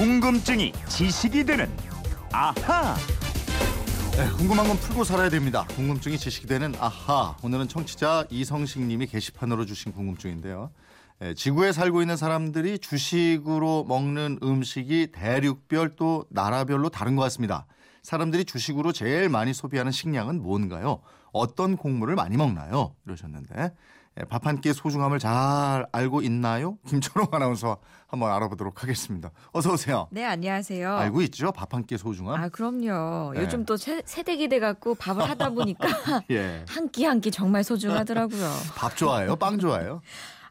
궁금증이 지식이 되는 아하. 네, 궁금한 건 풀고 살아야 됩니다. 궁금증이 지식이 되는 아하. 오늘은 청취자 이성식 님이 게시판으로 주신 궁금증인데요. 예, 지구에 살고 있는 사람들이 주식으로 먹는 음식이 대륙별 또 나라별로 다른 것 같습니다. 사람들이 주식으로 제일 많이 소비하는 식량은 뭔가요? 어떤 곡물을 많이 먹나요? 이러셨는데 예, 밥 한 끼의 소중함을 잘 알고 있나요? 김철홍 아나운서 한번 알아보도록 하겠습니다. 어서 오세요. 네, 안녕하세요. 알고 있죠? 밥 한 끼의 소중함? 아, 그럼요. 네. 요즘 또 세, 세대기 돼 갖고 밥을 하다 보니까 예. 한끼 한 끼 정말 소중하더라고요. 밥 좋아해요? 빵 좋아해요?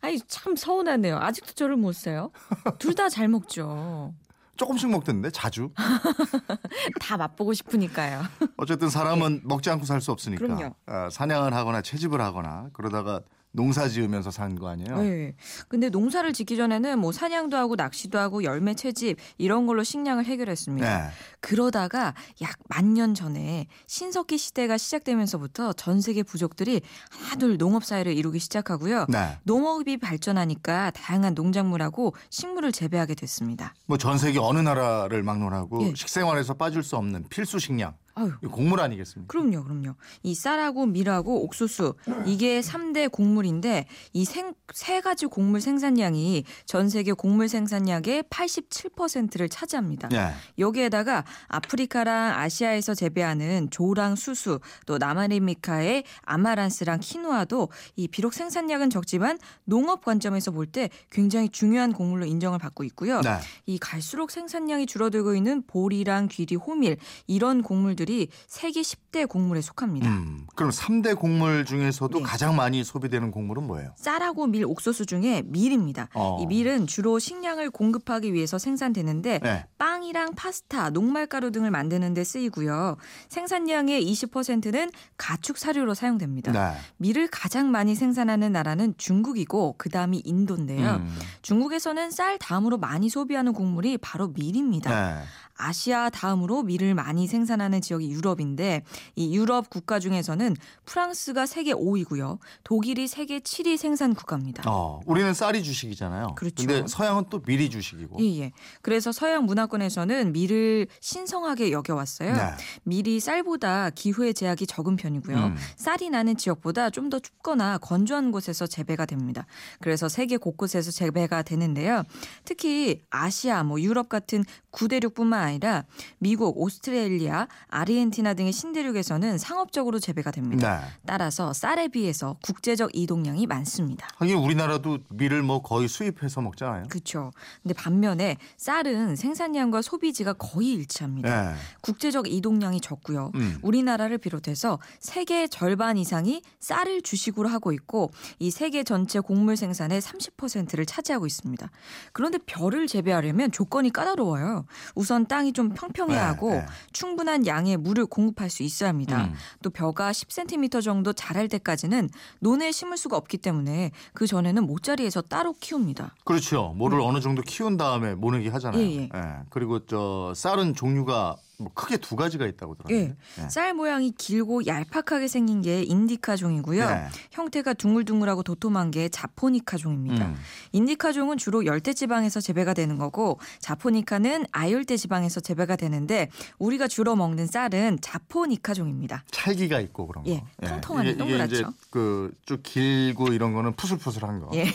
아니, 참 서운하네요. 아직도 저를 못 써요. 둘 다 잘 먹죠. 조금씩 먹던데 자주. 다 맛보고 싶으니까요. 어쨌든 사람은 먹지 않고 살 수 없으니까 그럼요. 어, 사냥을 하거나 채집을 하거나 그러다가 농사 지으면서 산 거 아니에요? 네. 근데 농사를 짓기 전에는 뭐 사냥도 하고 낚시도 하고 열매 채집 이런 걸로 식량을 해결했습니다. 네. 그러다가 약 만년 전에 신석기 시대가 시작되면서부터 전 세계 부족들이 하나둘 농업 사회를 이루기 시작하고요. 네. 농업이 발전하니까 다양한 농작물하고 식물을 재배하게 됐습니다. 뭐 전 세계 어느 나라를 막론하고 예. 식생활에서 빠질 수 없는 필수 식량. 아유. 곡물 아니겠습니까? 그럼요, 그럼요. 이 쌀하고 밀하고 옥수수 이게 3대 곡물인데 이 세 가지 곡물 생산량이 전 세계 곡물 생산량의 87%를 차지합니다. 네. 여기에다가 아프리카랑 아시아에서 재배하는 조랑 수수, 또 남아메리카의 아마란스랑 키누아도 이 비록 생산량은 적지만 농업 관점에서 볼 때 굉장히 중요한 곡물로 인정을 받고 있고요. 네. 이 갈수록 생산량이 줄어들고 있는 보리랑 귀리, 호밀 이런 곡물들이 세계 10대 곡물에 속합니다. 음, 그럼 3대 곡물 중에서도 네. 가장 많이 소비되는 곡물은 뭐예요? 쌀하고 밀, 옥수수 중에 밀입니다. 어. 이 밀은 주로 식량을 공급하기 위해서 생산되는데 네. 빵이랑 파스타, 녹말가루 등을 만드는 데 쓰이고요. 생산량의 20%는 가축 사료로 사용됩니다. 네. 밀을 가장 많이 생산하는 나라는 중국이고 그다음이 인도인데요. 음. 중국에서는 쌀 다음으로 많이 소비하는 곡물이 바로 밀입니다. 네. 아시아 다음으로 밀을 많이 생산하는 지역이 유럽인데 이 유럽 국가 중에서는 프랑스가 세계 5위고요. 독일이 세계 7위 생산 국가입니다. 어, 우리는 쌀이 주식이잖아요. 그렇죠. 근데 서양은 또 밀이 주식이고. 예, 예. 그래서 서양 문화권에서는 밀을 신성하게 여겨왔어요. 네. 밀이 쌀보다 기후의 제약이 적은 편이고요. 음. 쌀이 나는 지역보다 좀 더 춥거나 건조한 곳에서 재배가 됩니다. 그래서 세계 곳곳에서 재배가 되는데요. 특히 아시아, 뭐 유럽 같은 구대륙뿐만 아니라 미국, 오스트레일리아, 아르헨티나 등의 신대륙에서는 상업적으로 재배가 됩니다. 네. 따라서 쌀에 비해서 국제적 이동량이 많습니다. 하긴 우리나라도 밀을 뭐 거의 수입해서 먹잖아요. 그렇죠. 근데 반면에 쌀은 생산량과 소비지가 거의 일치합니다. 네. 국제적 이동량이 적고요. 음. 우리나라를 비롯해서 세계 절반 이상이 쌀을 주식으로 하고 있고 이 세계 전체 곡물 생산의 30%를 차지하고 있습니다. 그런데 벼를 재배하려면 조건이 까다로워요. 우선 땅이 좀 평평해야 네, 하고 네. 충분한 양의 물을 공급할 수 있어야 합니다. 음. 또 벼가 10cm 정도 자랄 때까지는 논에 심을 수가 없기 때문에 그 전에는 모짜리에서 따로 키웁니다. 그렇죠. 뭐를 어느 정도 키운 다음에 모내기 하잖아요. 네. 예, 예. 그리고 저 쌀은 종류가 뭐 크게 두 가지가 있다고 들었는데. 예. 쌀 모양이 길고 얄팍하게 생긴 게 인디카 종이고요. 네. 형태가 둥글둥글하고 도톰한 게 자포니카 종입니다. 음. 인디카 종은 주로 열대 지방에서 재배가 되는 거고 자포니카는 아열대 지방에서 재배가 되는데 우리가 주로 먹는 쌀은 자포니카 종입니다. 찰기가 있고 그런 거. 예, 통통하니 이게, 이게 이제 동그랗죠. 그쭉 길고 이런 거는 푸슬푸슬한 거. 예.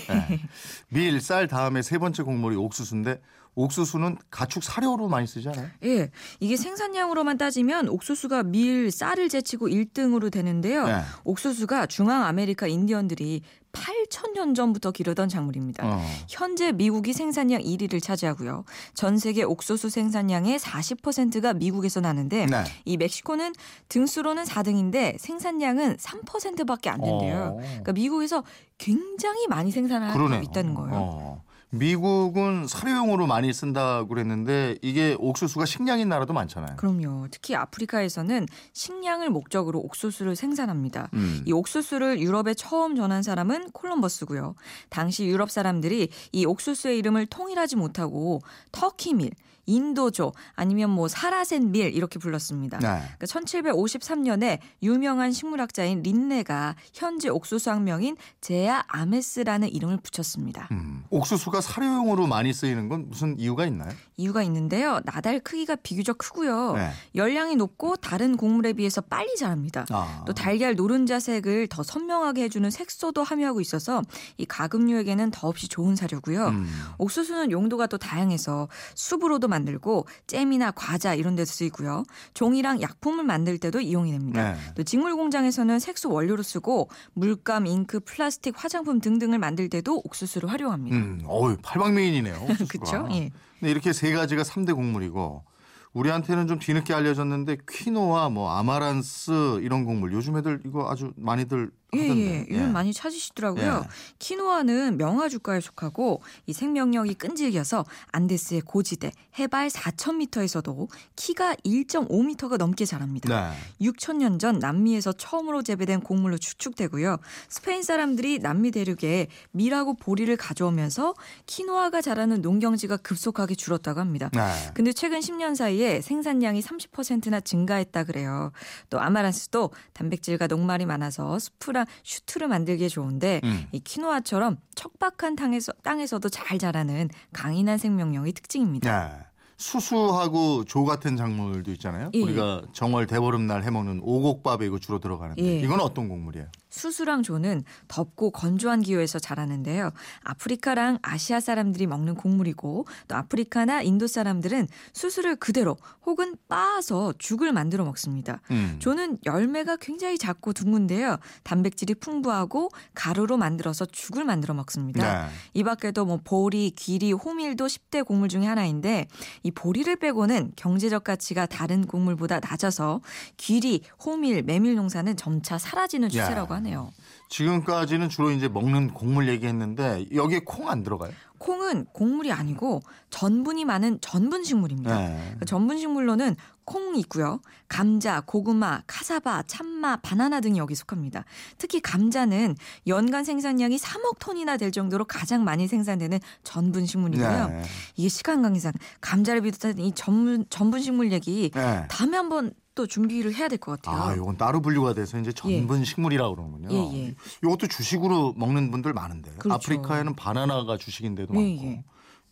밀, 쌀 다음에 세 번째 곡물이 옥수수인데 옥수수는 가축 사료로 많이 쓰지 않아요? 예, 이게 생산량으로만 따지면 옥수수가 밀, 쌀을 제치고 1등으로 되는데요. 네. 옥수수가 중앙 아메리카 인디언들이 8천년 전부터 기르던 작물입니다. 어. 현재 미국이 생산량 1위를 차지하고요. 전 세계 옥수수 생산량의 40%가 미국에서 나는데 네. 이 멕시코는 등수로는 4등인데 생산량은 3%밖에 안 된대요. 어. 그러니까 미국에서 굉장히 많이 생산하고. 있다는 거예요. 어. 미국은 사료용으로 많이 쓴다고 그랬는데 이게 옥수수가 식량인 나라도 많잖아요. 그럼요. 특히 아프리카에서는 식량을 목적으로 옥수수를 생산합니다. 음. 이 옥수수를 유럽에 처음 전한 사람은 콜럼버스고요. 당시 유럽 사람들이 이 옥수수의 이름을 통일하지 못하고 터키밀, 인도조 아니면 뭐 사라센 밀 이렇게 불렀습니다. 네. 그러니까 1753년에 유명한 식물학자인 린네가 현재 옥수수 학명인 제아 아메스라는 이름을 붙였습니다. 음. 옥수수가 사료용으로 많이 쓰이는 건 무슨 이유가 있나요? 이유가 있는데요. 나달 크기가 비교적 크고요. 네. 열량이 높고 다른 곡물에 비해서 빨리 자랍니다. 아. 또 달걀 노른자색을 더 선명하게 해주는 색소도 함유하고 있어서 이 가금류에게는 더없이 좋은 사료고요. 음. 옥수수는 용도가 또 다양해서 숲으로도 만들고 잼이나 과자 이런 데도 쓰이고요. 종이랑 약품을 만들 때도 이용이 됩니다. 네. 또 직물 공장에서는 색소 원료로 쓰고 물감, 잉크, 플라스틱, 화장품 등등을 만들 때도 옥수수를 활용합니다. 음, 어우, 팔방미인이네요. 그쵸? 예. 근데 이렇게 세 가지가 3대 곡물이고 우리한테는 좀 뒤늦게 알려졌는데 퀴노아, 뭐 아마란스 이런 곡물 요즘 애들 이거 아주 많이들 예, 하던데. 예. 요즘 많이 찾으시더라고요. 예. 키노아는 명화주가에 속하고 이 생명력이 끈질겨서 안데스의 고지대 해발 4,000m에서도 키가 1.5m가 넘게 자랍니다. 네. 6천년 전 남미에서 처음으로 재배된 곡물로 추측되고요. 스페인 사람들이 남미 대륙에 밀하고 보리를 가져오면서 키노아가 자라는 농경지가 급속하게 줄었다고 합니다. 네. 근데 최근 10년 사이에 생산량이 30%나 증가했다 그래요. 또 아마란스도 단백질과 녹말이 많아서 수프랑 스튜를 만들기에 좋은데 음. 이 키노아처럼 척박한 땅에서 땅에서도 잘 자라는 강인한 생명력이 특징입니다. 네. 수수하고 조 같은 작물도 있잖아요. 예. 우리가 정월 대보름날 해먹는 오곡밥에 이거 주로 들어가는데 예. 이건 어떤 곡물이에요? 수수랑 조는 덥고 건조한 기후에서 자라는데요. 아프리카랑 아시아 사람들이 먹는 곡물이고 또 아프리카나 인도 사람들은 수수를 그대로 혹은 빻아서 죽을 만들어 먹습니다. 음. 조는 열매가 굉장히 작고 둥근데요. 단백질이 풍부하고 가루로 만들어서 죽을 만들어 먹습니다. 네. 이 밖에도 뭐 보리, 귀리, 호밀도 10대 곡물 중에 하나인데 이 보리를 빼고는 경제적 가치가 다른 곡물보다 낮아서 귀리, 호밀, 메밀 농사는 점차 사라지는 추세라고 야. 하네요. 지금까지는 주로 이제 먹는 곡물 얘기했는데 여기에 콩 안 들어가요? 콩은 곡물이 아니고 전분이 많은 전분 식물입니다. 네. 그 전분 식물로는 콩이 있고요. 감자, 고구마, 카사바, 참마, 바나나 등이 여기 속합니다. 특히 감자는 연간 생산량이 3억 톤이나 될 정도로 가장 많이 생산되는 전분 식물이고요. 네. 이게 시간 관계상 감자를 비롯한 이 전분 전분 식물 얘기 네. 다음에 한번 또 준비를 해야 될 것 같아요. 아, 이건 따로 분류가 돼서 이제 전분 식물이라고 그러는군요. 예, 예. 이것도 주식으로 먹는 분들 많은데. 그렇죠. 아프리카에는 바나나가 주식인데도 예, 많고.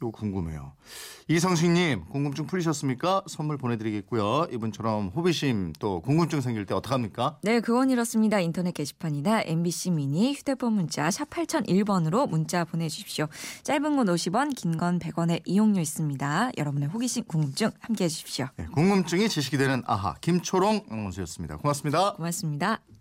예. 이거 궁금해요. 이성식님 궁금증 풀리셨습니까? 선물 보내드리겠고요. 이분처럼 호기심 또 궁금증 생길 때 어떡합니까? 네, 그건 이렇습니다. 인터넷 게시판이나 MBC 미니 휴대폰 문자 샵 8001번으로 문자 보내주십시오. 짧은 건 50원, 긴 건 100원의 이용료 있습니다. 여러분의 호기심, 궁금증 함께해 주십시오. 네, 궁금증이 지식이 되는 아하 김초롱 아나운서였습니다. 고맙습니다. 고맙습니다.